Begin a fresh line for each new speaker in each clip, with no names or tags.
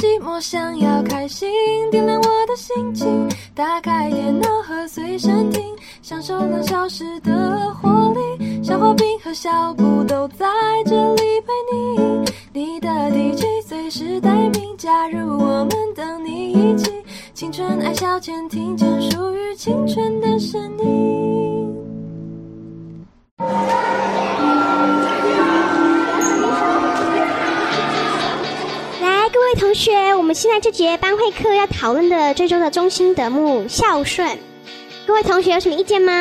寂寞，想要开心，点亮我的心情。打开电脑和随身听，享受两小时的活力。小花瓶和小布都在这里陪你，你的 DJ 随时待命，加入我们，等你一起。青春爱消遣，听见属于青春的声音。
学，我们现在这节班会课要讨论的最终的中心德目孝顺，各位同学有什么意见吗？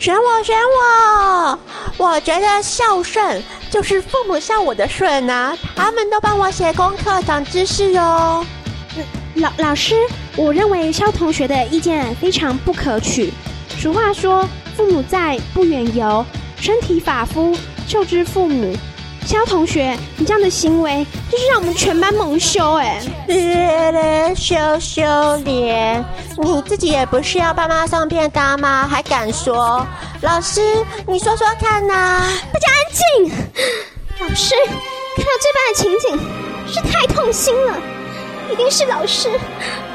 选我，选我！我觉得孝顺就是父母孝我的顺啊，他们都帮我写功课、长知识哦。
老老师，我认为肖同学的意见非常不可取。俗话说，父母在，不远游；身体发肤，受之父母。肖同学，你这样的行为就是让我们全班蒙羞哎！
羞羞脸，你自己也不是要爸妈送便当吗？还敢说？老师，你说说看呐、啊！
大家安静！老师，看到这般的情景，是太痛心了。一定是老师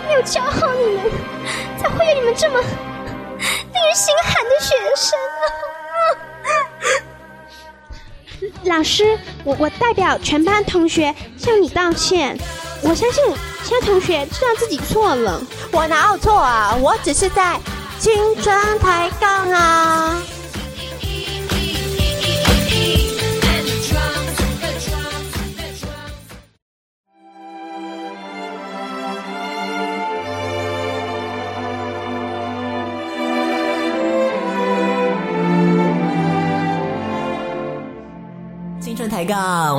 没有教好你们，才会有你们这么令人心寒的学生啊！老师，我我代表全班同学向你道歉。我相信其他同学知道自己错了。
我哪有错啊？我只是在青春抬杠啊！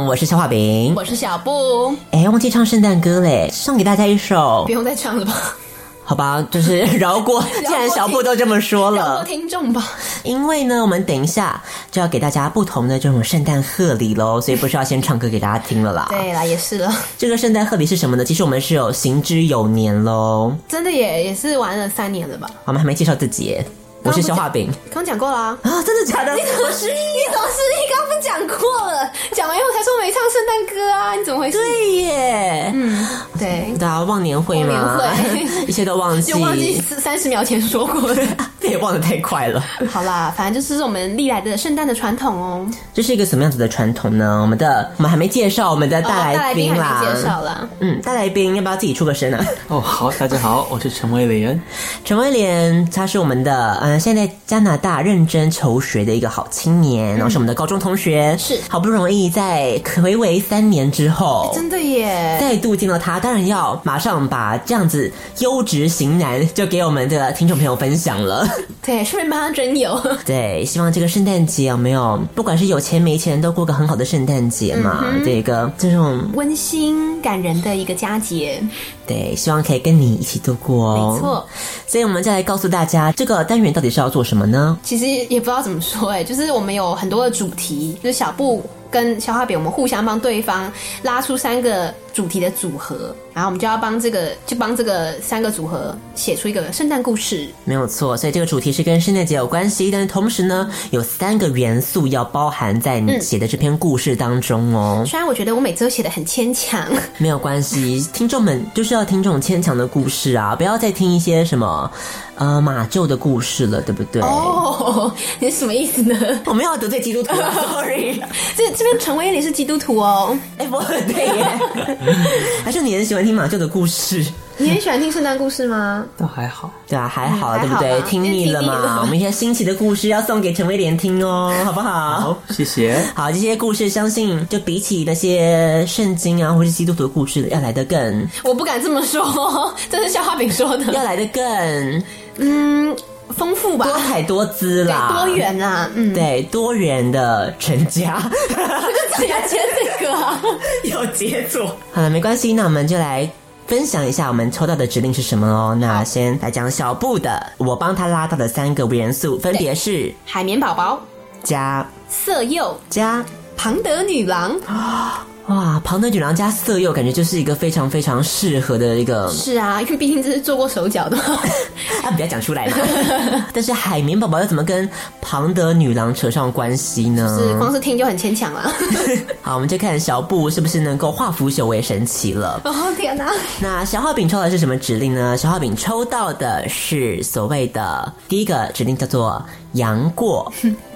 我是消化饼，
我是小布。
哎，忘记唱圣诞歌嘞，送给大家一首。
不用再唱了吧？
好吧，就是 饶过。既然小布都这么说了，
饶过听众吧。
因为呢，我们等一下就要给大家不同的这种圣诞贺礼喽，所以不是要先唱歌给大家听了啦。
对啦，也是了。
这个圣诞贺礼是什么呢？其实我们是有行之有年喽。
真的也也是玩了三年了吧？
我们还没介绍自己。我是消化饼，
刚讲过了啊！
啊，真的假的？
你怎么失忆？你怎么失忆？刚刚不讲过了？讲完以后才说没唱圣诞歌啊？你怎么回事？
对耶，嗯，对，大家忘年会嘛，一切都忘记，
就忘记三十秒前说过的，
也忘得太快了。
好啦，反正就是我们历来的圣诞的传统哦。
这是一个什么样子的传统呢？我们的我们还没介绍我们的大来宾啦，
介绍啦。
嗯，大来宾要不要自己出个声啊？
哦，好，大家好，我是陈威廉。
陈威廉，他是我们的嗯，现在加拿大认真求学的一个好青年，然后是我们的高中同学，
是
好不容易在睽违三年之后，
真的耶，
再度见到他，当然要马上把这样子优质型男就给我们的听众朋友分享了。
对，顺便帮他征友。
对，希望这个圣诞节有没有，不管是有钱没钱，都过个很好的圣诞节嘛。这个这种
温馨感人的一个佳节。
对，希望可以跟你一起度过哦。
没错，
所以我们再来告诉大家，这个单元到是要做什么呢？
其实也不知道怎么说，哎，就是我们有很多的主题，就是小布跟消化饼，我们互相帮对方拉出三个主题的组合，然后我们就要帮这个，就帮这个三个组合写出一个圣诞故事。
没有错，所以这个主题是跟圣诞节有关系，但是同时呢，有三个元素要包含在你写的这篇故事当中哦。
虽然我觉得我每次都写的很牵强，
没有关系，听众们就是要听这种牵强的故事啊，不要再听一些什么呃马厩的故事了，对不对？
哦，你什么意思呢？
我没有得罪基督徒啊，sorry。
这这边陈威也是基督徒哦，
哎，不对耶。还是你很喜欢听马厩的故事？
你很喜欢听圣诞故事吗？
倒还好，
对啊，还好，对不对？听腻了嘛？我们一些新奇的故事要送给陈威廉听哦，好不好？
好，谢谢。
好，这些故事相信就比起那些圣经啊，或是基督徒的故事，要来得更……
我不敢这么说，这是消化饼说的。
要来得更……
嗯。丰富吧，
多彩多姿啦，
多元啊，嗯，
对，多元的成家，
我就直接接这个啊，
有杰作。好了，没关系，那我们就来分享一下我们抽到的指令是什么哦。那先来讲小布的，我帮他拉到的三个元素分别是
海绵宝宝
加
色诱
加
庞德女郎。
哇，庞德女郎加色诱，感觉就是一个非常非常适合的一个。
是啊，因为毕竟这是做过手脚的。
啊，不要讲出来嘛。但是海绵宝宝要怎么跟庞德女郎扯上关系呢？
是，光是听就很牵强了。
好，我们就看小布是不是能够化腐朽为神奇了。
哦天哪！
那小浩饼抽的是什么指令呢？小浩饼抽到的是所谓的第一个指令，叫做“杨过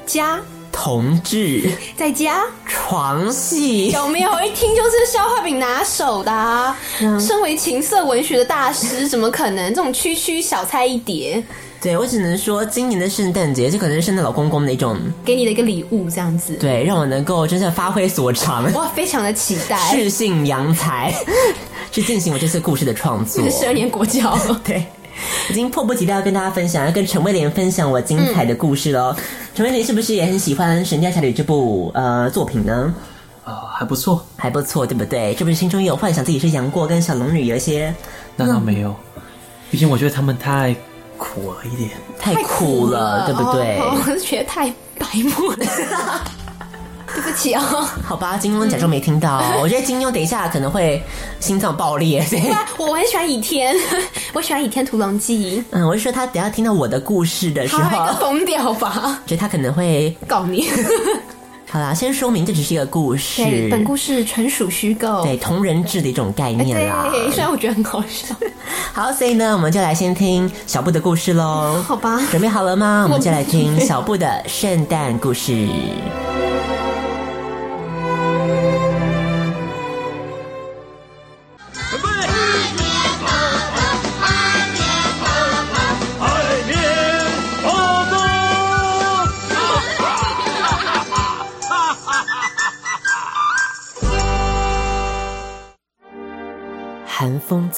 家”。
同志
在家
床戏
有没有？一听就是消化饼拿手的啊！嗯、身为情色文学的大师，怎么可能这种区区小菜一碟？
对，我只能说，今年的圣诞节，这可能是圣诞老公公的一种
给你的一个礼物，这样子。
对，让我能够真正发挥所长。
哇，非常的期待，
适性扬才 去进行我这次故事的创作。
十二年国教，
对。已经迫不及待要跟大家分享，要跟陈威廉分享我精彩的故事喽。陈、嗯、威廉是不是也很喜欢《神雕侠侣》这部呃作品呢？
啊、呃，还不错，还不错，
对不对？是不是心中也有幻想自己是杨过跟小龙女有一些？
那倒没有，毕竟我觉得他们太苦了一点，
太苦了，苦了对不对？
我是觉得太白目了。对不起哦，
好吧，金庸假装没听到。嗯、我觉得金庸等一下可能会心脏爆裂。对，
我很喜欢倚天，我喜欢《倚天屠龙记》。
嗯，我是说他等下听到我的故事的时候，
疯掉吧？
觉得他可能会
告你。
好啦，先说明这只是一个故事，
对，本故事纯属虚构，
对，同人志的一种概念啦。
对，虽然我觉得很搞笑。
好，所以呢，我们就来先听小布的故事喽。
好吧，
准备好了吗？我们就来听小布的圣诞故事。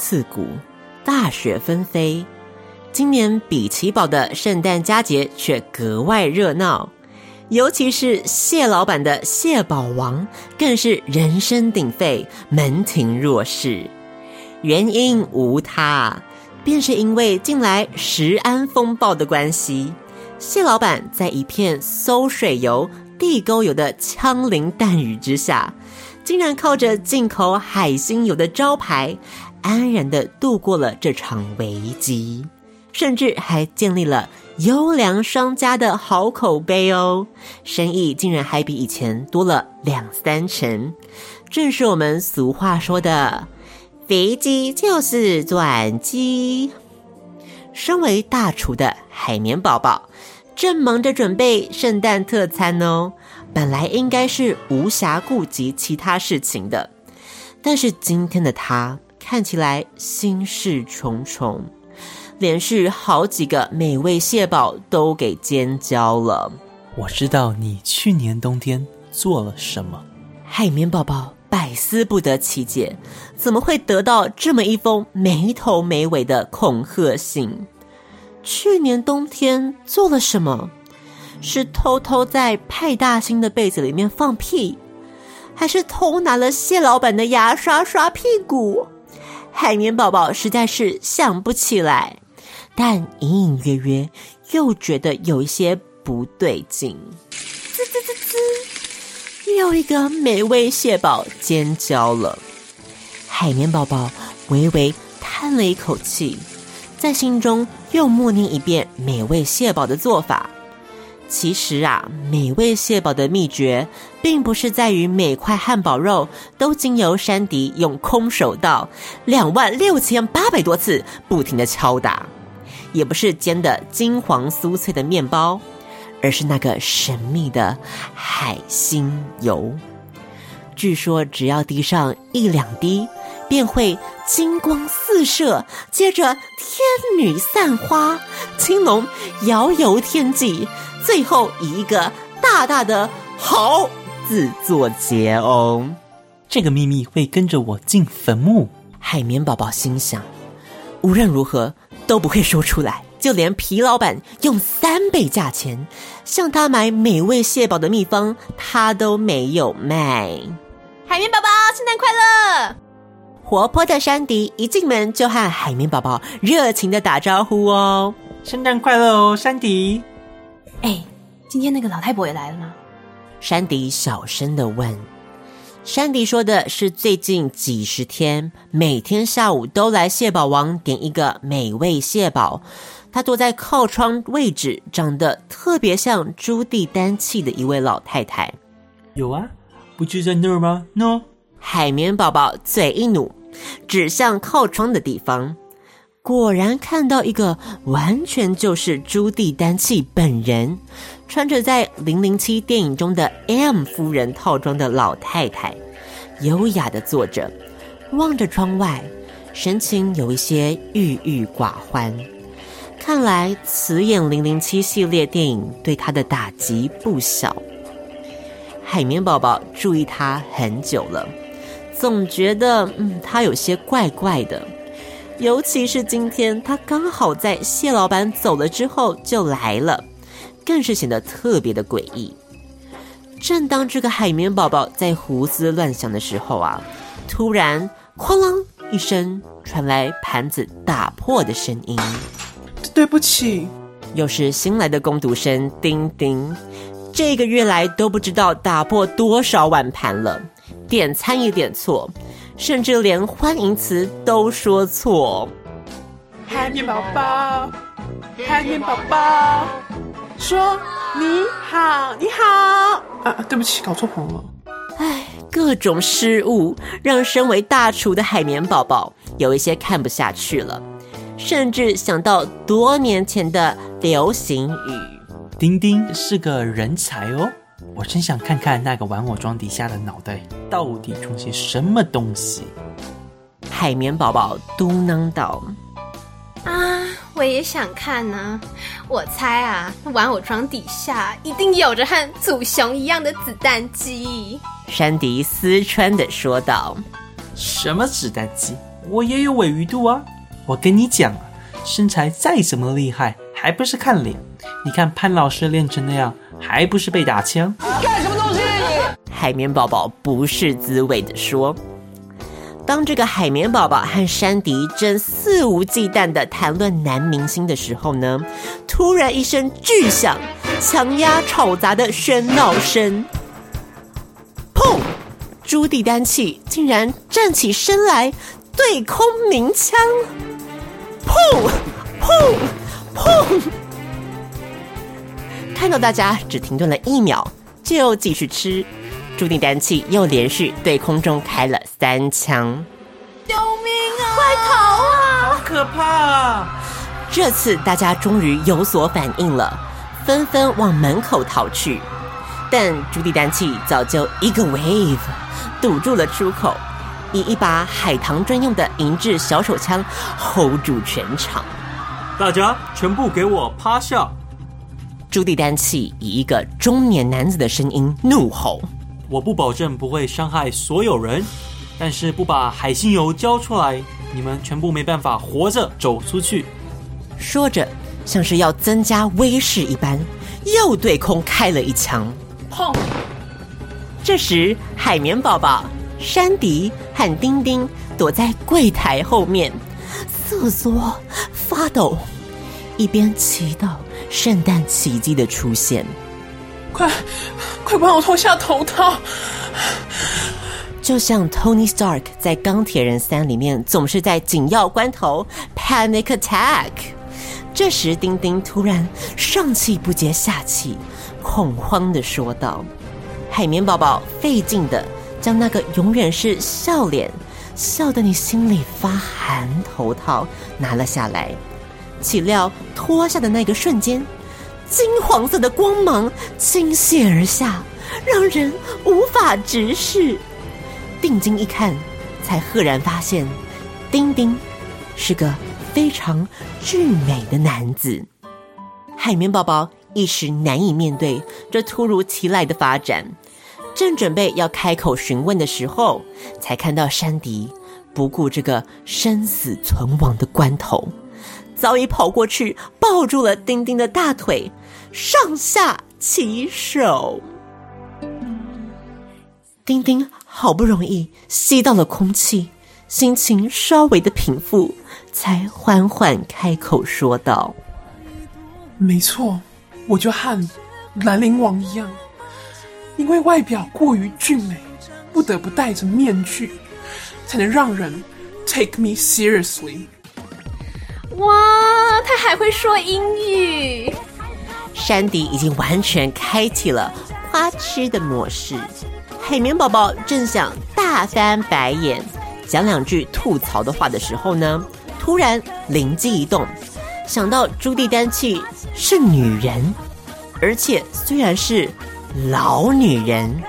刺骨，大雪纷飞。今年比奇堡的圣诞佳节却格外热闹，尤其是蟹老板的蟹堡王更是人声鼎沸，门庭若市。原因无他，便是因为近来食安风暴的关系，蟹老板在一片馊水油、地沟油的枪林弹雨之下。竟然靠着进口海星油的招牌，安然的度过了这场危机，甚至还建立了优良商家的好口碑哦，生意竟然还比以前多了两三成，正是我们俗话说的“肥鸡就是转鸡”。身为大厨的海绵宝宝，正忙着准备圣诞特餐哦。本来应该是无暇顾及其他事情的，但是今天的他看起来心事重重，连续好几个美味蟹堡都给煎焦了。
我知道你去年冬天做了什么。
海绵宝宝百思不得其解，怎么会得到这么一封没头没尾的恐吓信？去年冬天做了什么？是偷偷在派大星的被子里面放屁，还是偷拿了蟹老板的牙刷刷屁股？海绵宝宝实在是想不起来，但隐隐约约又觉得有一些不对劲。滋滋滋滋，又一个美味蟹堡煎焦了。海绵宝宝微微叹了一口气，在心中又默念一遍美味蟹堡的做法。其实啊，美味蟹堡的秘诀，并不是在于每块汉堡肉都经由珊迪用空手道两万六千八百多次不停的敲打，也不是煎的金黄酥脆的面包，而是那个神秘的海星油。据说只要滴上一两滴，便会金光四射，接着天女散花，青龙遥游天际。最后以一个大大的“好”字作结哦，
这个秘密会跟着我进坟墓。
海绵宝宝心想，无论如何都不会说出来。就连皮老板用三倍价钱向他买美味蟹堡的秘方，他都没有卖。
海绵宝宝，圣诞快乐！
活泼的珊迪一进门就和海绵宝宝热情的打招呼哦，
圣诞快乐哦，珊迪。
哎，今天那个老太婆也来了吗？
珊迪小声的问。珊迪说的是最近几十天，每天下午都来蟹堡王点一个美味蟹堡。她坐在靠窗位置，长得特别像朱蒂丹契的一位老太太。
有啊，不就在那儿吗？No。
海绵宝宝嘴一努，指向靠窗的地方，果然看到一个完全就是朱蒂丹契本人，穿着在《零零七》电影中的 M 夫人套装的老太太，优雅的坐着，望着窗外，神情有一些郁郁寡欢。看来此演《零零七》系列电影对她的打击不小。海绵宝宝注意她很久了，总觉得嗯，她有些怪怪的。尤其是今天，他刚好在蟹老板走了之后就来了，更是显得特别的诡异。正当这个海绵宝宝在胡思乱想的时候啊，突然“哐啷”一声传来盘子打破的声音。
对不起，
又是新来的工读生丁丁。这个月来都不知道打破多少碗盘了，点餐也点错，甚至连欢迎词都说错。
海绵宝宝，海绵宝宝，说你好，你好。啊，对不起，搞错棚了。
唉，各种失误让身为大厨的海绵宝宝有一些看不下去了。甚至想到多年前的流行语，
丁丁是个人才哦，我真想看看那个玩偶装底下的脑袋到底装些什么东西。
海绵宝宝嘟囔道：“
啊，我也想看呢、啊。我猜啊，玩偶装底下一定有着和祖雄一样的子弹机。”
珊迪思忖的说道：“
什么子弹机？我也有尾鱼肚啊。”我跟你讲啊，身材再怎么厉害，还不是看脸。你看潘老师练成那样，还不是被打枪？干什么东西？
海绵宝宝不是滋味地说。当这个海绵宝宝和珊迪正肆无忌惮地谈论男明星的时候呢，突然一声巨响，强压吵杂的喧闹声。砰！朱蒂丹契竟然站起身来，对空鸣枪。砰砰砰！看到大家只停顿了一秒，就继续吃，朱蒂丹气又连续对空中开了三枪。
救命啊！快逃啊！
好可怕啊！
这次大家终于有所反应了，纷纷往门口逃去。但朱棣丹气早就一个 wave 堵住了出口。以一把海棠专用的银质小手枪 hold 住全场，
大家全部给我趴下！
朱蒂丹契以一个中年男子的声音怒吼：“
我不保证不会伤害所有人，但是不把海星油交出来，你们全部没办法活着走出去。”
说着，像是要增加威势一般，又对空开了一枪。砰！这时，海绵宝宝。珊迪和丁丁躲在柜台后面，瑟缩发抖，一边祈祷圣诞奇迹的出现。
快，快帮我脱下头套！
就像 Tony Stark 在《钢铁人三》里面总是在紧要关头 panic attack。这时，丁丁突然上气不接下气，恐慌的说道：“海绵宝宝费劲的。”将那个永远是笑脸、笑得你心里发寒头套拿了下来，岂料脱下的那个瞬间，金黄色的光芒倾泻而下，让人无法直视。定睛一看，才赫然发现，丁丁是个非常俊美的男子。海绵宝宝一时难以面对这突如其来的发展。正准备要开口询问的时候，才看到珊迪不顾这个生死存亡的关头，早已跑过去抱住了丁丁的大腿，上下其手。丁丁好不容易吸到了空气，心情稍微的平复，才缓缓开口说道：“
没错，我就和兰陵王一样。”因为外表过于俊美，不得不戴着面具，才能让人 take me seriously。
他还会说英语！
珊迪已经完全开启了花痴的模式。海绵宝宝正想大翻白眼，讲两句吐槽的话的时候呢，突然灵机一动，想到朱蒂丹契是女人，而且虽然是老女人，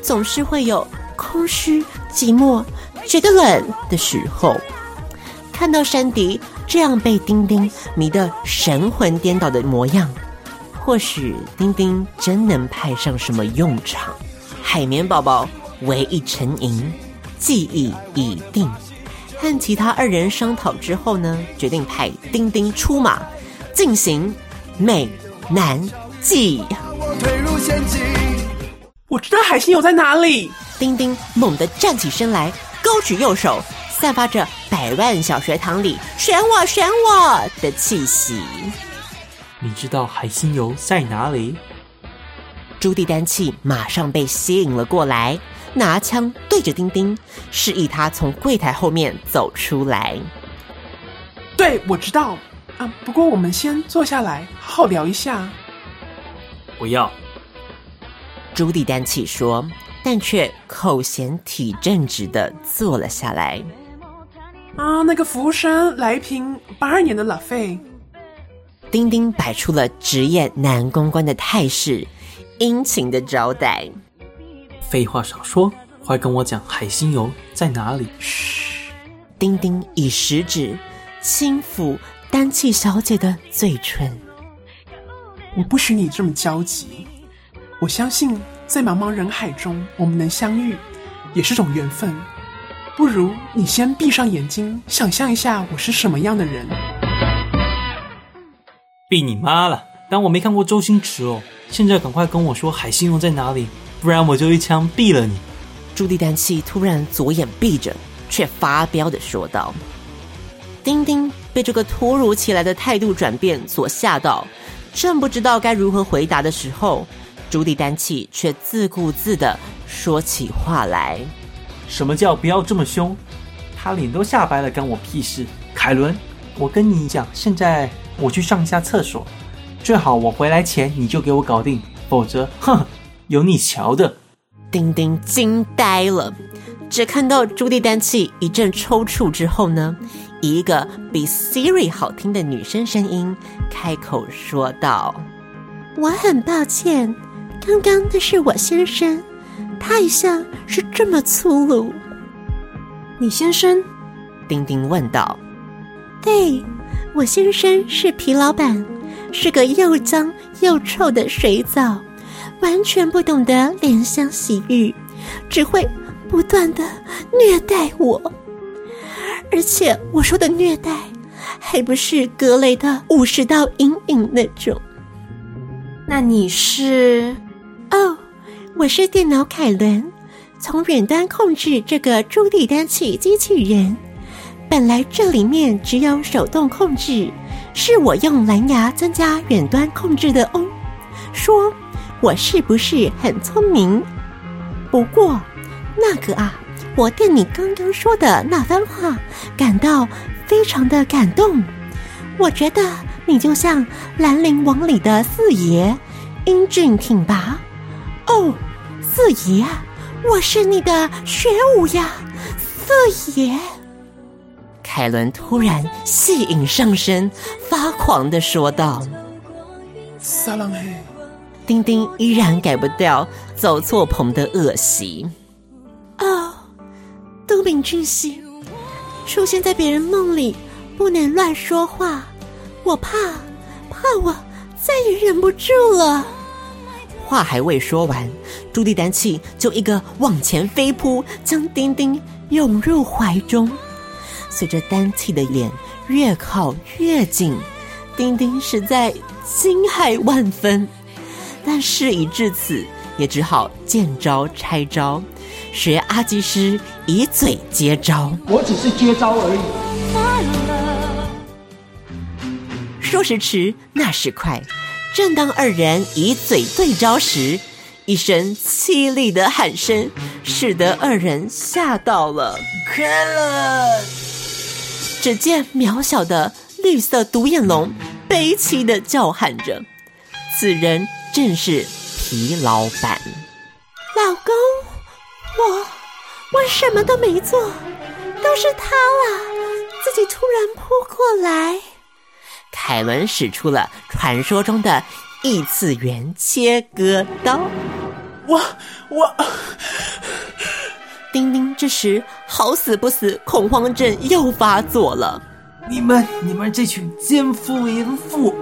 总是会有空虚、寂寞、觉得冷的时候。看到珊迪这样被丁丁迷得神魂颠倒的模样，或许丁丁真能派上什么用场。海绵宝宝唯一沉吟，记忆已定。和其他二人商讨之后呢，决定派丁丁出马，进行美男计。
我知道海星有在哪里。
丁丁猛地站起身来，勾举右手，散发着百万小学堂里“选我，选我”的气息。
你知道海星油在哪里？
朱棣丹气马上被吸引了过来，拿枪对着丁丁，示意他从柜台后面走出来。
对，我知道啊，不过我们先坐下来，好好聊一下。
不要，
朱棣丹气说，但却口嫌体正直的坐了下来。
啊，那个服务生来一瓶八二年的拉菲。
丁丁摆出了职业男公关的态势。殷勤的招待。
废话少说，快跟我讲海星油在哪里？
嘘。丁丁以食指轻抚丹气小姐的嘴唇。
我不许你这么焦急。我相信在茫茫人海中，我们能相遇，也是种缘分。不如你先闭上眼睛，想象一下我是什么样的人。
闭你妈了！当我没看过周星驰哦。现在赶快跟我说海星游在哪里，不然我就一枪毙了你！
朱棣丹气突然左眼闭着，却发飙的说道。丁丁被这个突如其来的态度转变所吓到，正不知道该如何回答的时候，朱棣丹气却自顾自的说起话来：“
什么叫不要这么凶？他脸都吓白了，干我屁事！凯伦，我跟你讲，现在我去上一下厕所。”最好我回来前你就给我搞定，否则，哼，有你瞧的！
丁丁惊呆了，只看到朱蒂丹契一阵抽搐之后呢，一个比 Siri 好听的女生声音开口说道：“
我很抱歉，刚刚那是我先生，他一向是这么粗鲁。”
你先生？
丁丁问道。
“对，我先生是皮老板。”是个又脏又臭的水澡，完全不懂得怜香惜玉，只会不断的虐待我。而且我说的虐待，还不是格雷的五十道阴影那种。
那你是？
哦，我是电脑凯伦，从远端控制这个朱蒂丹契机器人。本来这里面只有手动控制。是我用蓝牙增加远端控制的哦，说我是不是很聪明？不过那个啊，我对你刚刚说的那番话感到非常的感动。我觉得你就像兰陵王里的四爷，英俊挺拔。哦，四爷啊，我是你的学武呀，四爷。
凯伦突然戏瘾上身，发狂的说道：“
撒浪嘿！”
丁丁依然改不掉走错棚的恶习。
哦，都敏俊熙，出现在别人梦里不能乱说话，我怕，怕我再也忍不住了。
话还未说完，朱棣丹气就一个往前飞扑，将丁丁拥入怀中。随着丹气的脸越靠越近，丁丁实在惊骇万分，但事已至此，也只好见招拆招，学阿基师以嘴接招。
我只是接招而已。
说时迟，那时快，正当二人以嘴对招时，一声凄厉的喊声使得二人吓到了。
快了！
只见渺小的绿色独眼龙悲凄的叫喊着，此人正是皮老板。
老公，我我什么都没做，都是他啦，自己突然扑过来。
凯伦使出了传说中的异次元切割刀。
我我。
丁丁这时好死不死，恐慌症又发作了。
你们你们这群奸夫淫妇！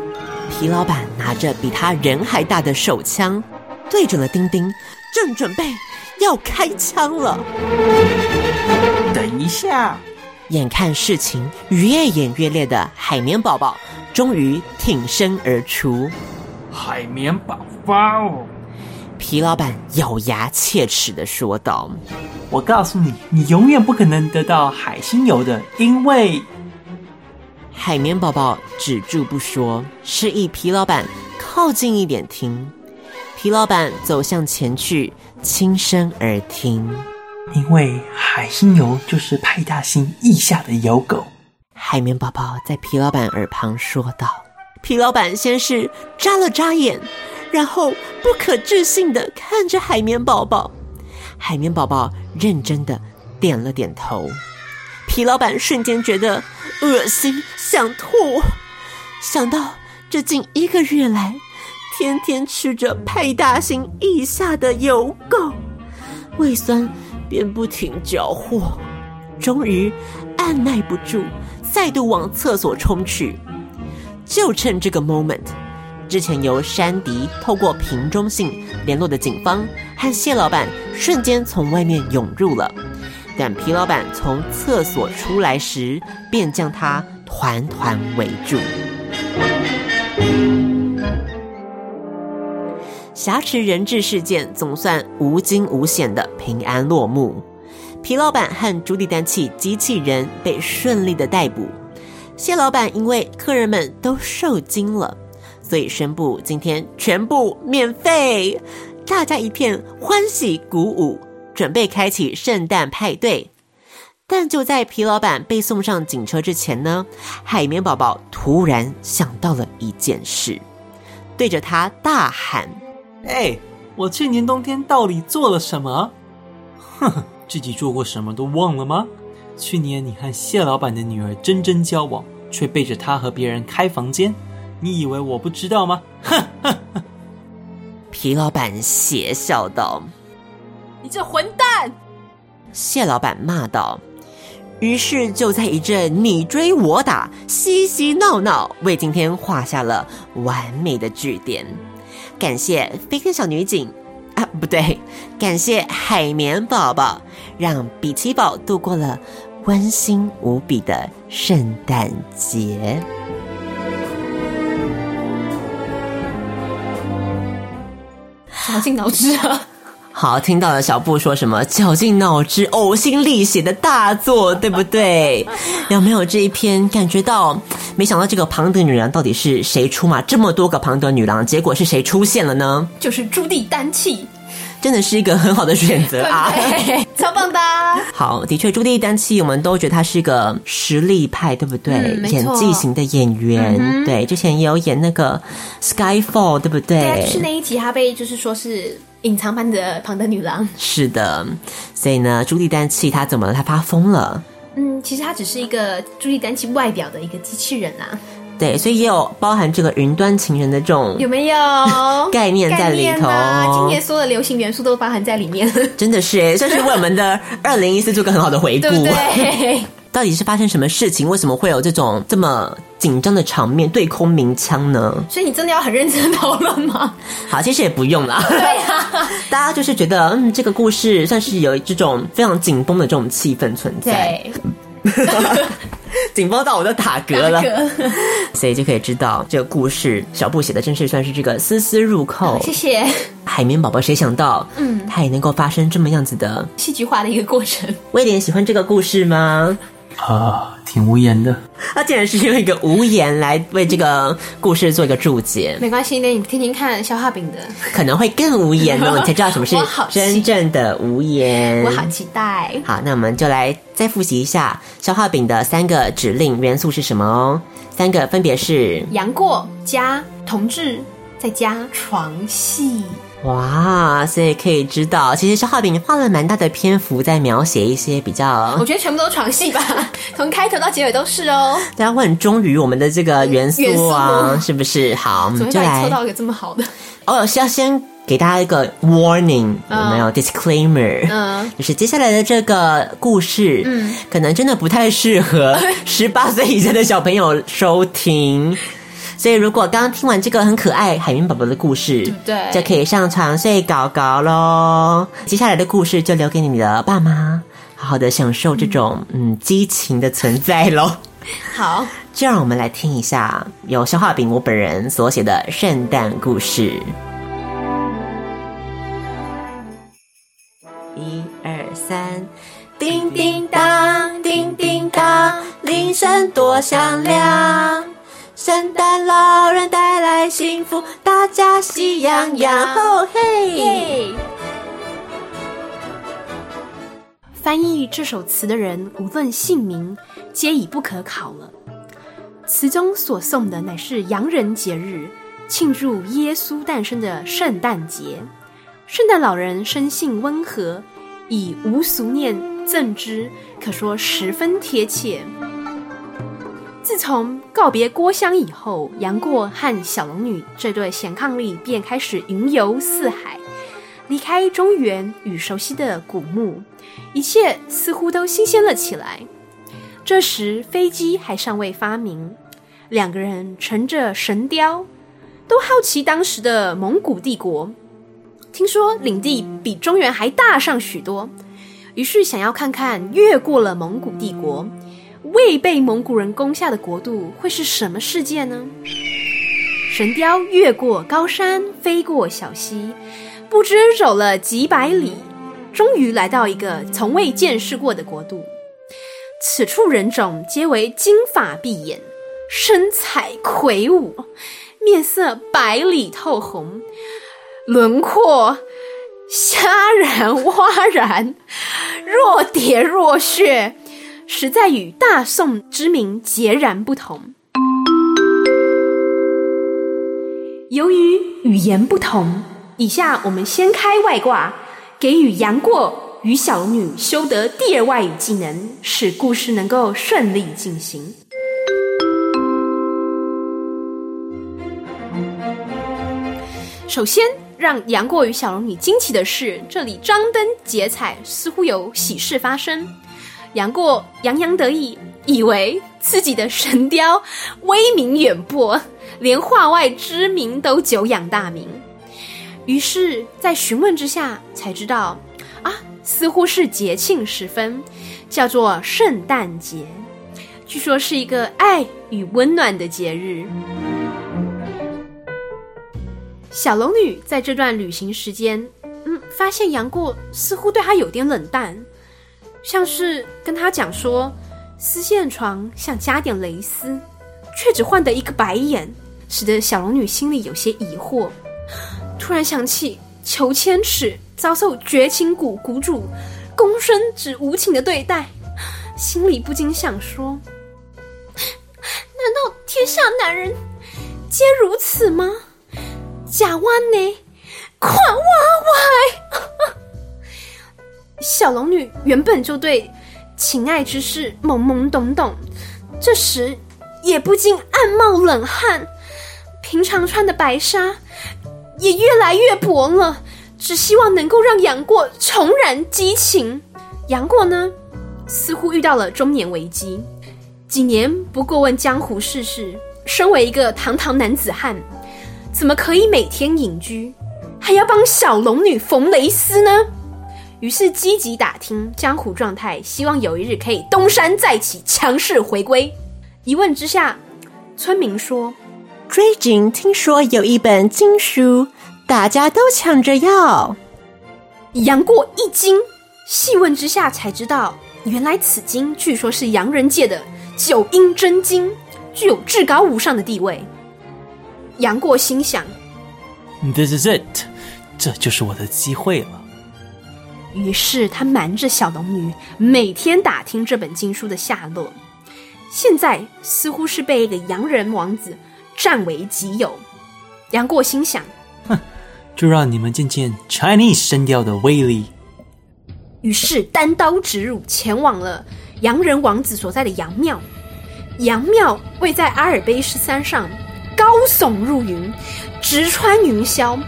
皮老板拿着比他人还大的手枪，对准了丁丁，正准备要开枪了。
等一下！
眼看事情越演越烈的海绵宝宝，终于挺身而出。
海绵宝宝，
皮老板咬牙切齿的说道：“
我告诉你，你永远不可能得到海星油的，因为……”
海绵宝宝止住不说，示意皮老板靠近一点听。皮老板走向前去，轻声而听。
因为海星油就是派大星意下的油狗。
海绵宝宝在皮老板耳旁说道。皮老板先是眨了眨眼，然后不可置信的看着海绵宝宝。海绵宝宝认真的点了点头。皮老板瞬间觉得恶心，想吐。想到这近一个月来，天天吃着派大星意下的油垢，胃酸。便不停搅和，终于按捺不住，再度往厕所冲去。就趁这个 moment，之前由珊迪透过瓶中信联络的警方和谢老板瞬间从外面涌入了。但皮老板从厕所出来时，便将他团团围住。挟持人质事件总算无惊无险的平安落幕，皮老板和朱迪丹契机器人被顺利的逮捕。蟹老板因为客人们都受惊了，所以宣布今天全部免费，大家一片欢喜鼓舞，准备开启圣诞派对。但就在皮老板被送上警车之前呢，海绵宝宝突然想到了一件事，对着他大喊。
哎，我去年冬天到底做了什么？哼哼，自己做过什么都忘了吗？去年你和谢老板的女儿真真交往，却背着她和别人开房间，你以为我不知道吗？哼哼哼！
皮老板邪笑道：“
你这混蛋！”
谢老板骂道。于是就在一阵你追我打、嬉嬉闹闹，为今天画下了完美的句点。感谢飞天小女警啊，不对，感谢海绵宝宝，让比奇堡度过了温馨无比的圣诞节。
绞尽脑汁啊！
好，听到了小布说什么绞尽脑汁、呕心沥血的大作，对不对？有没有这一篇感觉到？没想到这个庞德女郎到底是谁出马？这么多个庞德女郎，结果是谁出现了呢？
就是朱蒂丹契，
真的是一个很好的选择啊！
超棒的。
好，的确，朱莉丹契我们都觉得她是一个实力派，对不对？
嗯、
演技型的演员，嗯、对，之前也有演那个 Skyfall，对不对？
对，就是那一集，她被就是说是。隐藏版的庞德女郎
是的，所以呢，朱莉丹契她怎么了？她发疯了？
嗯，其实她只是一个朱莉丹契外表的一个机器人啊。
对，所以也有包含这个云端情人的这种
有没有
概念在里头？
啊、今年所有的流行元素都包含在里面，
真的是哎，算是为我们的 二零一四做个很好的回
顾。对对？
到底是发生什么事情？为什么会有这种这么紧张的场面？对空鸣枪呢？
所以你真的要很认真讨论吗？
好，其实也不用啦。对呀、啊，大家就是觉得，嗯，这个故事算是有这种非常紧绷的这种气氛存在。对，紧绷到我都打嗝了。所以就可以知道，这个故事小布写的真是算是这个丝丝入扣。
谢谢
海绵宝宝，谁想到，嗯，他也能够发生这么样子的
戏剧化的一个过程。
威廉喜欢这个故事吗？
啊，挺无言的。
他竟然是用一个无言来为这个故事做一个注解。
没关系，那你听听看消化饼的，
可能会更无言哦，你才知道什么是 真正的无言。
我好期待。
好，那我们就来再复习一下消化饼的三个指令元素是什么哦？三个分别是
杨过加同志，再加床戏。
哇，所以可以知道，其实消化饼花了蛮大的篇幅在描写一些比较，
我觉得全部都床戏吧，从开头到结尾都是哦。
大家会很忠于我们的这个元素啊，是不是？好，我们就来
抽到一个这么好的。
哦，是要先给大家一个 warning，有没有 disclaimer？嗯，就是接下来的这个故事，嗯，可能真的不太适合 十八岁以下的小朋友收听。所以，如果刚刚听完这个很可爱海绵宝宝的故事，
对，
就可以上床睡觉觉喽。接下来的故事就留给你的爸妈，好好的享受这种嗯，嗯激情的存在喽。
好，
就让我们来听一下由消化饼我本人所写的圣诞故事。一二三，叮叮当，叮叮当，铃声多响亮。圣诞老人带来幸福，大家喜洋洋，哦嘿！
翻译这首词的人，无论姓名，皆已不可考了。词中所颂的乃是洋人节日，庆祝耶稣诞生的圣诞节。圣诞老人生性温和，以无俗念赠之，可说十分贴切。自从告别郭襄以后，杨过和小龙女这对贤伉俪便开始云游四海，离开中原与熟悉的古墓，一切似乎都新鲜了起来。这时飞机还尚未发明，两个人乘着神雕，都好奇当时的蒙古帝国，听说领地比中原还大上许多，于是想要看看越过了蒙古帝国。未被蒙古人攻下的国度会是什么世界呢？神雕越过高山，飞过小溪，不知走了几百里，终于来到一个从未见识过的国度。此处人种皆为金发碧眼，身材魁梧，面色白里透红，轮廓虾然蛙然，若蝶若穴。实在与大宋之名截然不同。由于语言不同，以下我们先开外挂，给予杨过与小龙女修得第二外语技能，使故事能够顺利进行。首先，让杨过与小龙女惊奇的是，这里张灯结彩，似乎有喜事发生。杨过洋洋得意，以为自己的神雕威名远播，连化外之民都久仰大名。于是，在询问之下，才知道啊，似乎是节庆时分，叫做圣诞节。据说是一个爱与温暖的节日。小龙女在这段旅行时间，嗯，发现杨过似乎对她有点冷淡。像是跟他讲说，丝线床想加点蕾丝，却只换得一个白眼，使得小龙女心里有些疑惑。突然想起裘千尺遭受绝情谷谷主公孙止无情的对待，心里不禁想说：难道天下男人皆如此吗？假弯呢，快挖歪！小龙女原本就对情爱之事懵懵懂懂，这时也不禁暗冒冷汗。平常穿的白纱也越来越薄了，只希望能够让杨过重燃激情。杨过呢，似乎遇到了中年危机，几年不过问江湖世事，身为一个堂堂男子汉，怎么可以每天隐居，还要帮小龙女缝蕾丝呢？于是积极打听江湖状态，希望有一日可以东山再起，强势回归。一问之下，村民说：“
最近听说有一本经书，大家都抢着要。”
杨过一惊，细问之下才知道，原来此经据说是洋人界的九阴真经，具有至高无上的地位。杨过心想
：“This is it，这就是我的机会了。”
于是他瞒着小龙女，每天打听这本经书的下落。现在似乎是被一个洋人王子占为己有。杨过心想：“
哼，就让你们见见 Chinese 声调的威力。”
于是单刀直入，前往了洋人王子所在的洋庙。洋庙位在阿尔卑斯山上，高耸入云，直穿云霄。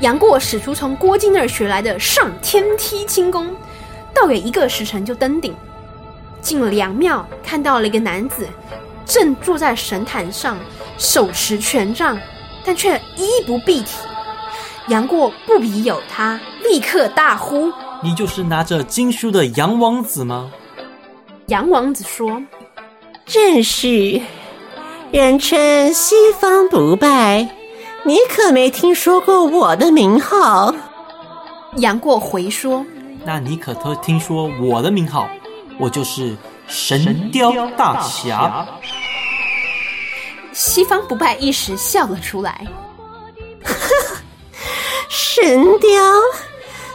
杨过使出从郭靖那儿学来的上天梯轻功，倒也一个时辰就登顶。进了洋庙，看到了一个男子，正坐在神坛上，手持权杖，但却衣不蔽体。杨过不疑有他，立刻大呼：“
你就是拿着经书的杨王子吗？”
杨王子说：“
正是，人称西方不败。”你可没听说过我的名号？
杨过回说：“
那你可都听说我的名号？我就是神雕大侠。”
西方不败一时笑了出来：“
神雕，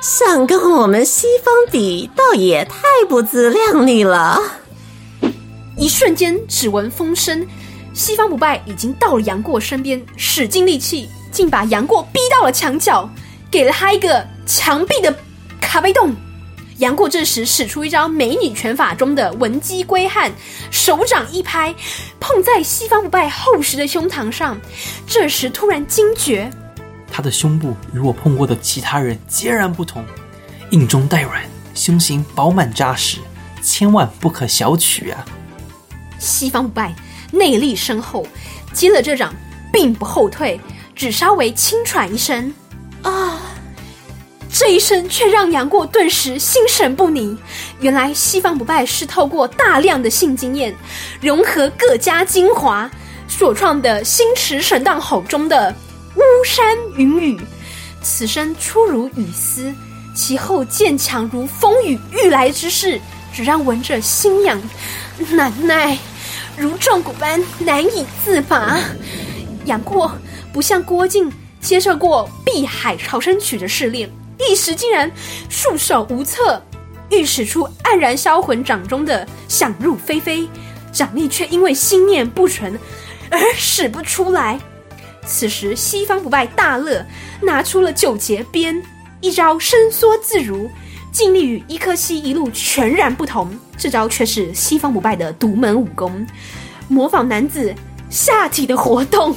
想跟我们西方比，倒也太不自量力了。”
一瞬间，只闻风声。西方不败已经到了杨过身边，使尽力气，竟把杨过逼到了墙角，给了他一个墙壁的卡背洞。杨过这时使出一招美女拳法中的文姬归汉，手掌一拍，碰在西方不败厚实的胸膛上。这时突然惊觉，
他的胸部与我碰过的其他人截然不同，硬中带软，胸型饱满扎实，千万不可小觑啊！
西方不败。内力深厚，接了这掌，并不后退，只稍微轻喘一声，啊！这一声却让杨过顿时心神不宁。原来西方不败是透过大量的性经验，融合各家精华所创的心驰神荡吼中的巫山云雨。此声出如雨丝，其后渐强如风雨欲来之势，只让闻者心痒难耐。如撞鼓般难以自拔。杨过不像郭靖接受过碧海潮生曲的试炼，一时竟然束手无策，欲使出黯然销魂掌中的想入非非，掌力却因为心念不纯而使不出来。此时西方不败大乐，拿出了九节鞭，一招伸缩自如。尽力与伊科西一路全然不同，这招却是西方不败的独门武功，模仿男子下体的活动。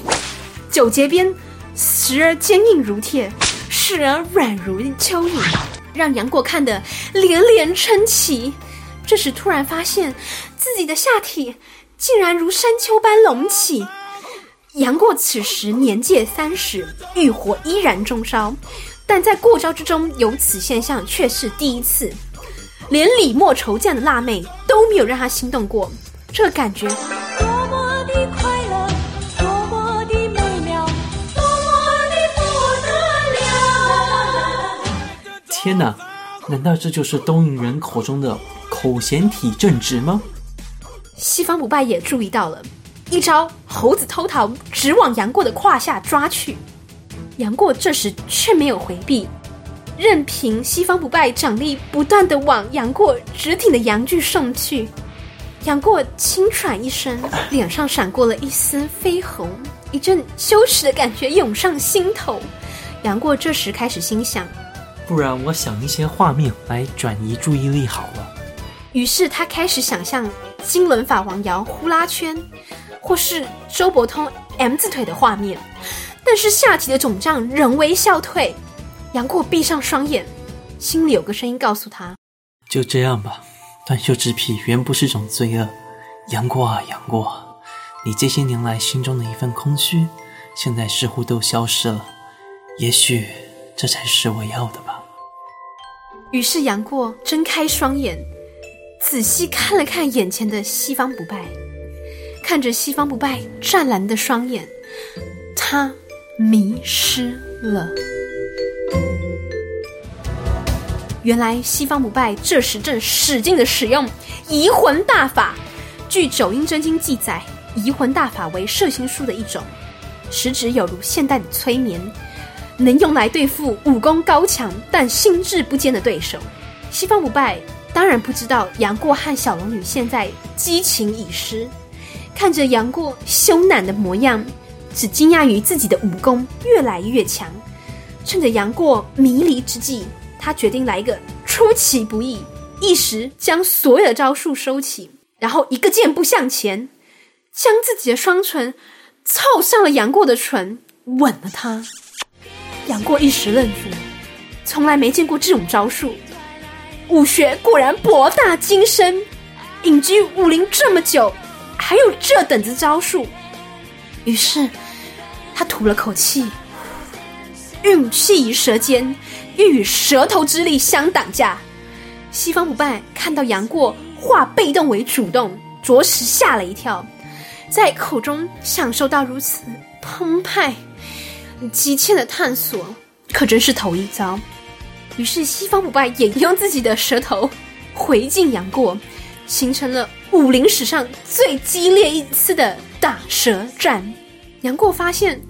九节鞭时而坚硬如铁，时而软如蚯蚓，让杨过看得连连称奇。这时突然发现自己的下体竟然如山丘般隆起。杨过此时年届三十，欲火依然中烧。但在过招之中有此现象却是第一次，连李莫愁这样的辣妹都没有让他心动过，这感觉多么的快乐，多么的美妙，多么的不得了！
天哪，难道这就是东瀛人口中的口嫌体正直吗？
西方不败也注意到了，一招猴子偷桃直往杨过的胯下抓去。杨过这时却没有回避，任凭西方不败掌力不断的往杨过直挺的阳具送去。杨过轻喘一声，脸上闪过了一丝绯红，一阵羞耻的感觉涌上心头。杨过这时开始心想：
不然我想一些画面来转移注意力好了。
于是他开始想象金轮法王摇呼啦圈，或是周伯通 M 字腿的画面。但是下体的肿胀仍未消退，杨过闭上双眼，心里有个声音告诉他：“
就这样吧，断袖之癖原不是种罪恶。杨过啊，杨过，你这些年来心中的一份空虚，现在似乎都消失了。也许这才是我要的吧。”
于是杨过睁开双眼，仔细看了看眼前的西方不败，看着西方不败湛蓝的双眼，他。迷失了。原来西方不败这时正使劲的使用移魂大法，据《九阴真经》记载，移魂大法为摄心术的一种，实质有如现代的催眠，能用来对付武功高强但心智不坚的对手。西方不败当然不知道杨过和小龙女现在激情已失，看着杨过凶懒的模样，只惊讶于自己的武功越来越强。趁着杨过迷离之际，他决定来一个出其不意，一时将所有的招数收起，然后一个箭步向前，将自己的双唇凑上了杨过的唇，吻了他。杨过一时愣住，从来没见过这种招数，武学果然博大精深，隐居武林这么久，还有这等子招数。于是他吐了口气。运气于舌尖，欲与舌头之力相挡架。西方不败看到杨过化被动为主动，着实吓了一跳，在口中享受到如此澎湃、急切的探索，可真是头一遭。于是西方不败也用自己的舌头回敬杨过，形成了武林史上最激烈一次的打舌战。杨过发现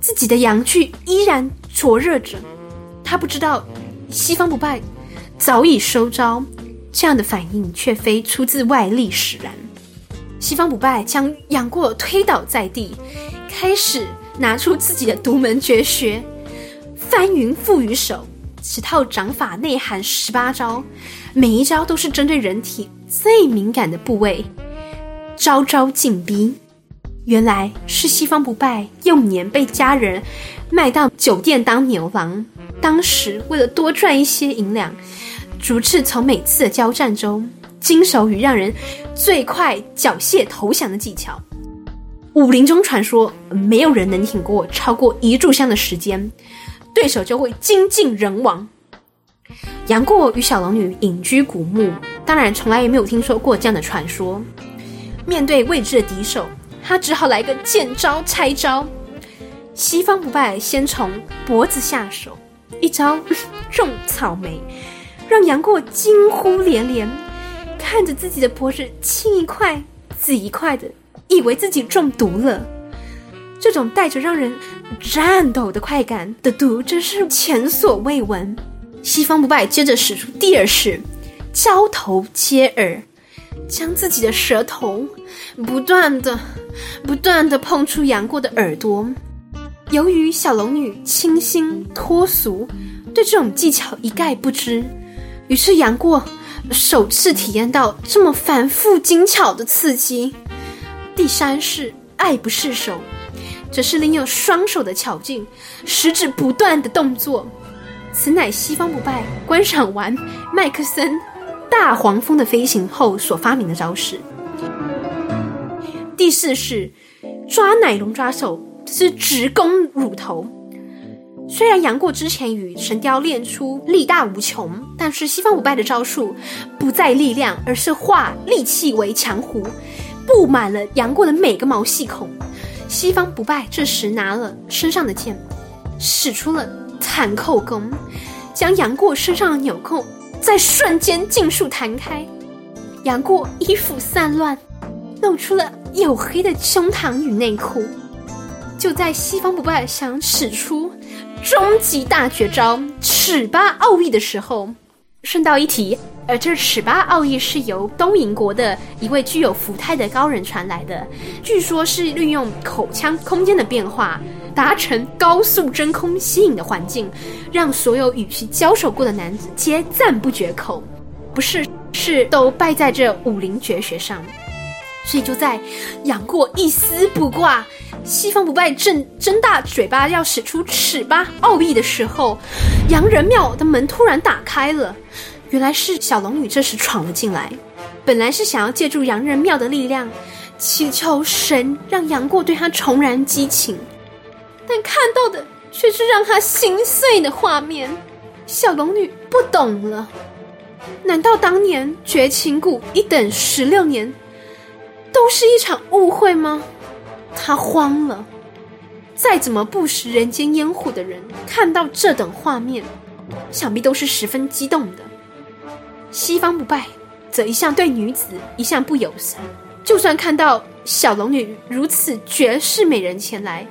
自己的阳具依然。灼热着，他不知道西方不败早已收招，这样的反应却非出自外力使然。西方不败将杨过推倒在地，开始拿出自己的独门绝学——翻云覆雨手。此套掌法内含十八招，每一招都是针对人体最敏感的部位，招招进逼。原来是西方不败幼年被家人卖到酒店当牛郎，当时为了多赚一些银两，逐次从每次的交战中精熟于让人最快缴械投降的技巧。武林中传说，没有人能挺过超过一炷香的时间，对手就会精尽人亡。杨过与小龙女隐居古墓，当然从来也没有听说过这样的传说。面对未知的敌手。他只好来个见招拆招，西方不败先从脖子下手，一招 种草莓，让杨过惊呼连连，看着自己的脖子青一块紫一块的，以为自己中毒了。这种带着让人颤抖的快感的毒，真是前所未闻。西方不败接着使出第二式，交头接耳。将自己的舌头不断的、不断的碰触杨过的耳朵。由于小龙女清新脱俗，对这种技巧一概不知，于是杨过首次体验到这么繁复精巧的刺激。第三式爱不释手，则是另有双手的巧劲，食指不断的动作。此乃西方不败观赏完麦克森。大黄蜂的飞行后所发明的招式。第四式抓奶龙抓手，是直攻乳头。虽然杨过之前与神雕练出力大无穷，但是西方不败的招数不在力量，而是化力气为强弧，布满了杨过的每个毛细孔。西方不败这时拿了身上的剑，使出了弹扣功，将杨过身上的纽扣。在瞬间尽数弹开，杨过衣服散乱，露出了黝黑的胸膛与内裤。就在西方不败想使出终极大绝招尺八奥义的时候，顺道一提，而这尺八奥义是由东瀛国的一位具有福态的高人传来的，据说是利用口腔空间的变化。达成高速真空吸引的环境，让所有与其交手过的男子皆赞不绝口，不是是都败在这武林绝学上。所以就在杨过一丝不挂，西方不败正睁大嘴巴要使出尺八奥义的时候，洋人庙的门突然打开了，原来是小龙女这时闯了进来，本来是想要借助洋人庙的力量，祈求神让杨过对她重燃激情。但看到的却是让他心碎的画面。小龙女不懂了，难道当年绝情谷一等十六年都是一场误会吗？她慌了。再怎么不食人间烟火的人，看到这等画面，想必都是十分激动的。西方不败则一向对女子一向不友善，就算看到小龙女如此绝世美人前来，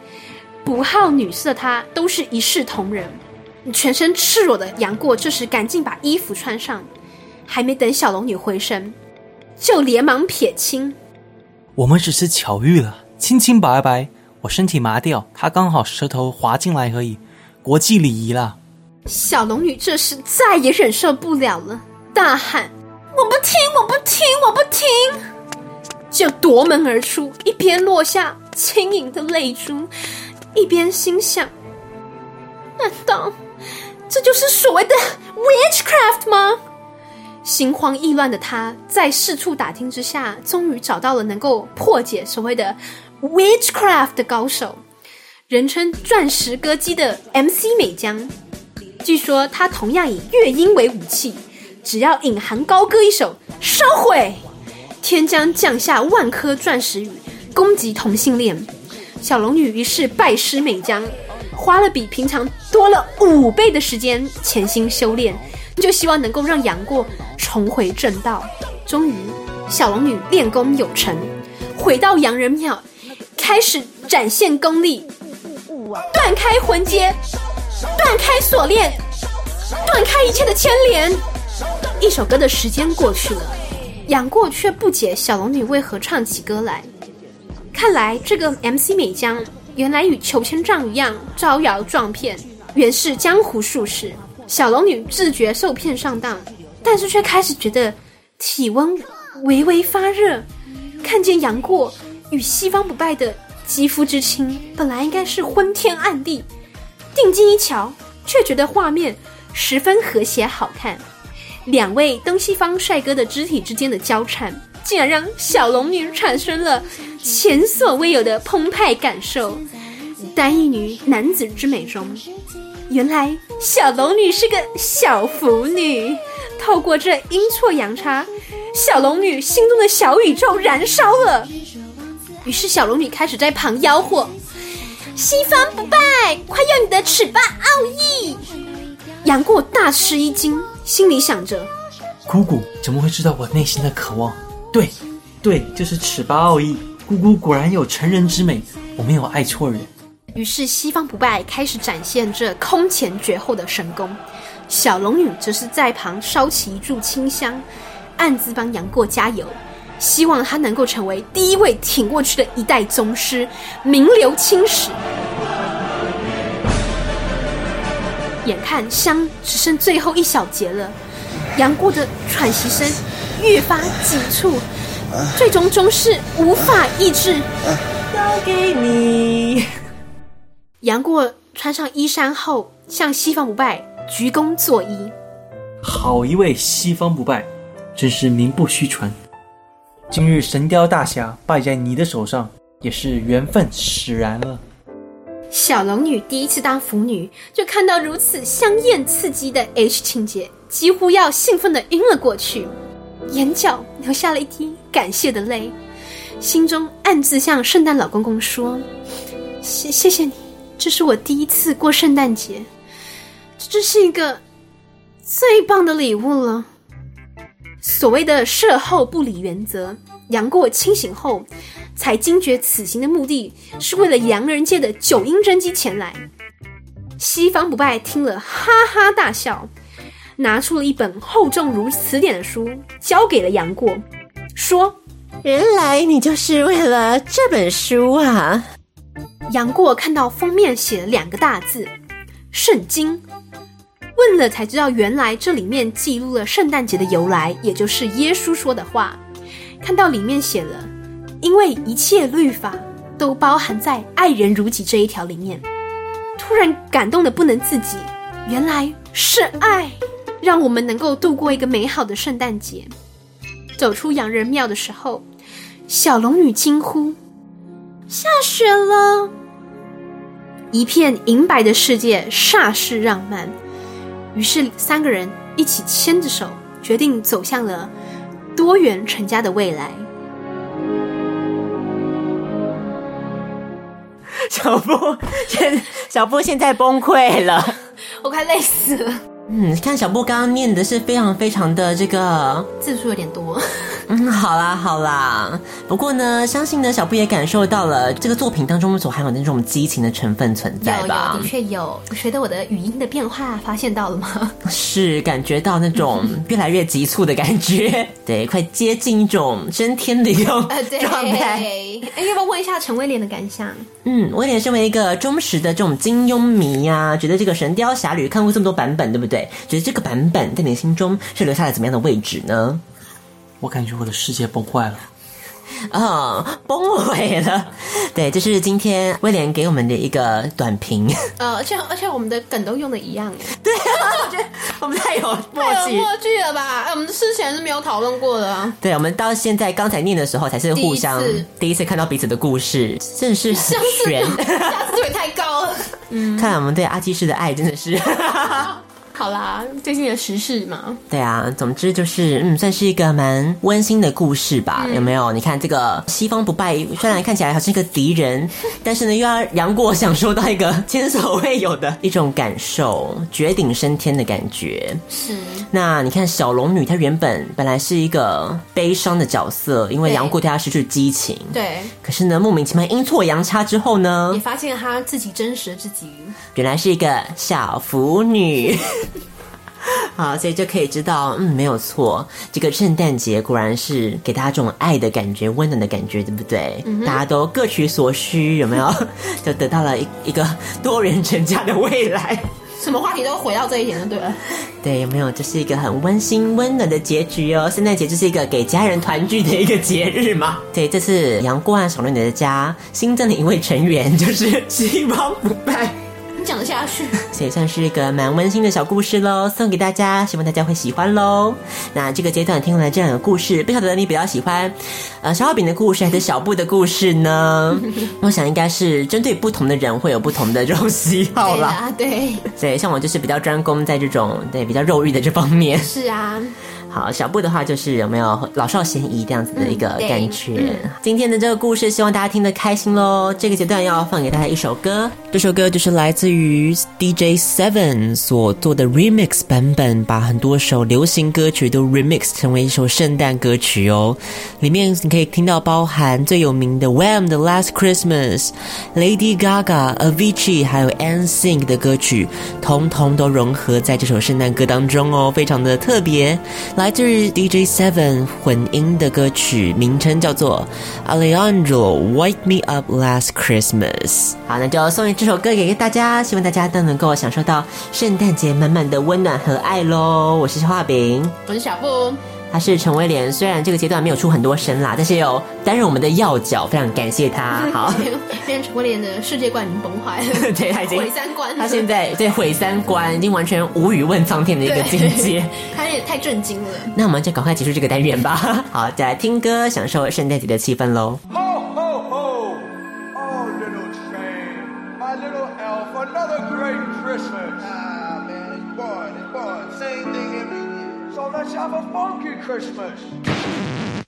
不好女色，她都是一视同仁。全身赤裸的杨过这时赶紧把衣服穿上，还没等小龙女回神，就连忙撇清：“
我们只是巧遇了，清清白白。我身体麻掉，他刚好舌头滑进来而已，国际礼仪啦。”
小龙女这时再也忍受不了了，大喊：“我不听，我不听，我不听！”就夺门而出，一边落下轻盈的泪珠，一边心想：难道这就是所谓的 witchcraft 吗？心慌意乱的他，在四处打听之下，终于找到了能够破解所谓的 witchcraft 的高手，人称“钻石歌姬”的 MC 美江。据说他同样以乐音为武器，只要隐含高歌一首，烧毁，天将降下万颗钻石雨，攻击同性恋。小龙女于是拜师美江，花了比平常多了五倍的时间潜心修炼，就希望能够让杨过重回正道。终于，小龙女练功有成，回到洋人庙，开始展现功力，断开魂结。断开锁链，断开一切的牵连。一首歌的时间过去了，杨过却不解小龙女为何唱起歌来。看来这个 MC 美江原来与裘千丈一样招摇撞骗，原是江湖术士。小龙女自觉受骗上当，但是却开始觉得体温微微发热。看见杨过与西方不败的肌肤之亲，本来应该是昏天暗地。定睛一瞧，却觉得画面十分和谐好看。两位东西方帅哥的肢体之间的交缠，竟然让小龙女产生了前所未有的澎湃感受。单一女男子之美中，原来小龙女是个小腐女。透过这阴错阳差，小龙女心中的小宇宙燃烧了。于是小龙女开始在旁吆喝。西方不败，快用你的尺八奥义！杨过大吃一惊，心里想着：
姑姑怎么会知道我内心的渴望？对，对，就是尺八奥义。姑姑果然有成人之美，我没有爱错人。
于是西方不败开始展现这空前绝后的神功，小龙女则是在旁烧起一炷清香，暗自帮杨过加油。希望他能够成为第一位挺过去的一代宗师，名留青史。眼看香只剩最后一小节了，杨过的喘息声越发急促，最终终是无法抑制。
交给你。
杨过穿上衣衫后，向西方不败鞠躬作揖。
好一位西方不败，真是名不虚传。今日神雕大侠败在你的手上，也是缘分使然了。
小龙女第一次当腐女，就看到如此香艳刺激的 H 情节，几乎要兴奋的晕了过去，眼角流下了一滴感谢的泪，心中暗自向圣诞老公公说：“谢谢谢你，这是我第一次过圣诞节，这是一个最棒的礼物了。”所谓的事后不理原则，杨过清醒后才惊觉此行的目的是为了洋人界的九阴真经前来。西方不败听了哈哈大笑，拿出了一本厚重如词典的书，交给了杨过，说：“
原来你就是为了这本书啊！”
杨过看到封面写了两个大字“圣经”。问了才知道，原来这里面记录了圣诞节的由来，也就是耶稣说的话。看到里面写了，因为一切律法都包含在“爱人如己”这一条里面，突然感动的不能自己。原来是爱，让我们能够度过一个美好的圣诞节。走出洋人庙的时候，小龙女惊呼：“下雪了！”一片银白的世界，煞是浪漫。于是三个人一起牵着手，决定走向了多元成家的未来。
小布现小布现在崩溃了，
我快累死了。
嗯，看小布刚刚念的是非常非常的这个
字数有点多，
嗯，好啦好啦，不过呢，相信呢，小布也感受到了这个作品当中所含有的那种激情的成分存在吧？
有有，的确有。随着我的语音的变化，发现到了吗？
是感觉到那种 越来越急促的感觉，对，快接近一种升天的一种状态。
哎，要不要问一下陈威廉的感想？
嗯，威廉身为一个忠实的这种金庸迷呀、啊，觉得这个《神雕侠侣》看过这么多版本，对不对？觉得这个版本在你心中是留下了怎么样的位置呢？
我感觉我的世界崩坏了，
啊、哦，崩毁了。对，这是今天威廉给我们的一个短评。
呃，而且而且我们的梗都用的一样。
对啊，我觉得我们太有默契，
默契了吧？哎，我们之前是没有讨论过的啊。
对，我们到现在刚才念的时候才是互相第一次，第一次看到彼此的故事，真的是很悬，
架子也太高了。嗯，
看来我们对阿基师的爱真的是。
好啦，最近的时事嘛，
对啊，总之就是，嗯，算是一个蛮温馨的故事吧，嗯、有没有？你看这个西方不败，虽然看起来好像一个敌人，但是呢，又要杨过享受到一个前所未有的一种感受，绝顶升天的感觉。
是。
那你看小龙女，她原本本来是一个悲伤的角色，因为杨过对她失去激情。
对。
可是呢，莫名其妙阴错阳差之后呢，
也发现她自己真实的自己，
原来是一个小腐女。好，所以就可以知道，嗯，没有错，这个圣诞节果然是给大家这种爱的感觉、温暖的感觉，对不对？嗯、大家都各取所需，有没有？就得到了一一个多元成家的未来。
什么话题都回到这一点就对了。
对，有没有？这是一个很温馨、温暖的结局哦。圣诞节就是一个给家人团聚的一个节日嘛。对，这次杨过和小龙女的家新增了一位成员，就是西方不败。
讲得下去，
所以算是一个蛮温馨的小故事喽，送给大家，希望大家会喜欢喽。那这个阶段听完了这样的故事，不晓得你比较喜欢，呃，小画饼的故事还是小布的故事呢？我想应该是针对不同的人会有不同的这种喜好啦。
对啊，对，
对，像我就是比较专攻在这种对比较肉欲的这方面。
是啊。
好，小布的话就是有没有老少咸宜这样子的一个感觉。嗯、今天的这个故事，希望大家听得开心喽。这个阶段要放给大家一首歌，这首歌就是来自于 DJ Seven 所做的 Remix 版本，把很多首流行歌曲都 Remix 成为一首圣诞歌曲哦。里面你可以听到包含最有名的 Wham 的 Last Christmas、Lady Gaga、Avicii 还有 NSYNC 的歌曲，通通都融合在这首圣诞歌当中哦，非常的特别。来自 DJ Seven 混音的歌曲，名称叫做 Alejandro Wake Me Up Last Christmas。好，那就送这首歌给大家，希望大家都能够享受到圣诞节满满的温暖和爱喽。我是小画饼，
我是小布。
他是陈威廉，虽然这个阶段没有出很多声啦，但是有担任我们的要角，非常感谢他。好，
现在陈威廉的世界观已经崩坏了，
对，他已经
毁三观。
他现在对毁三观，已经完全无语问苍天的一个境界。
他也太震惊了。
那我们就赶快结束这个单元吧。好，再来听歌，享受圣诞节的气氛喽。
Let's have a funky Christmas.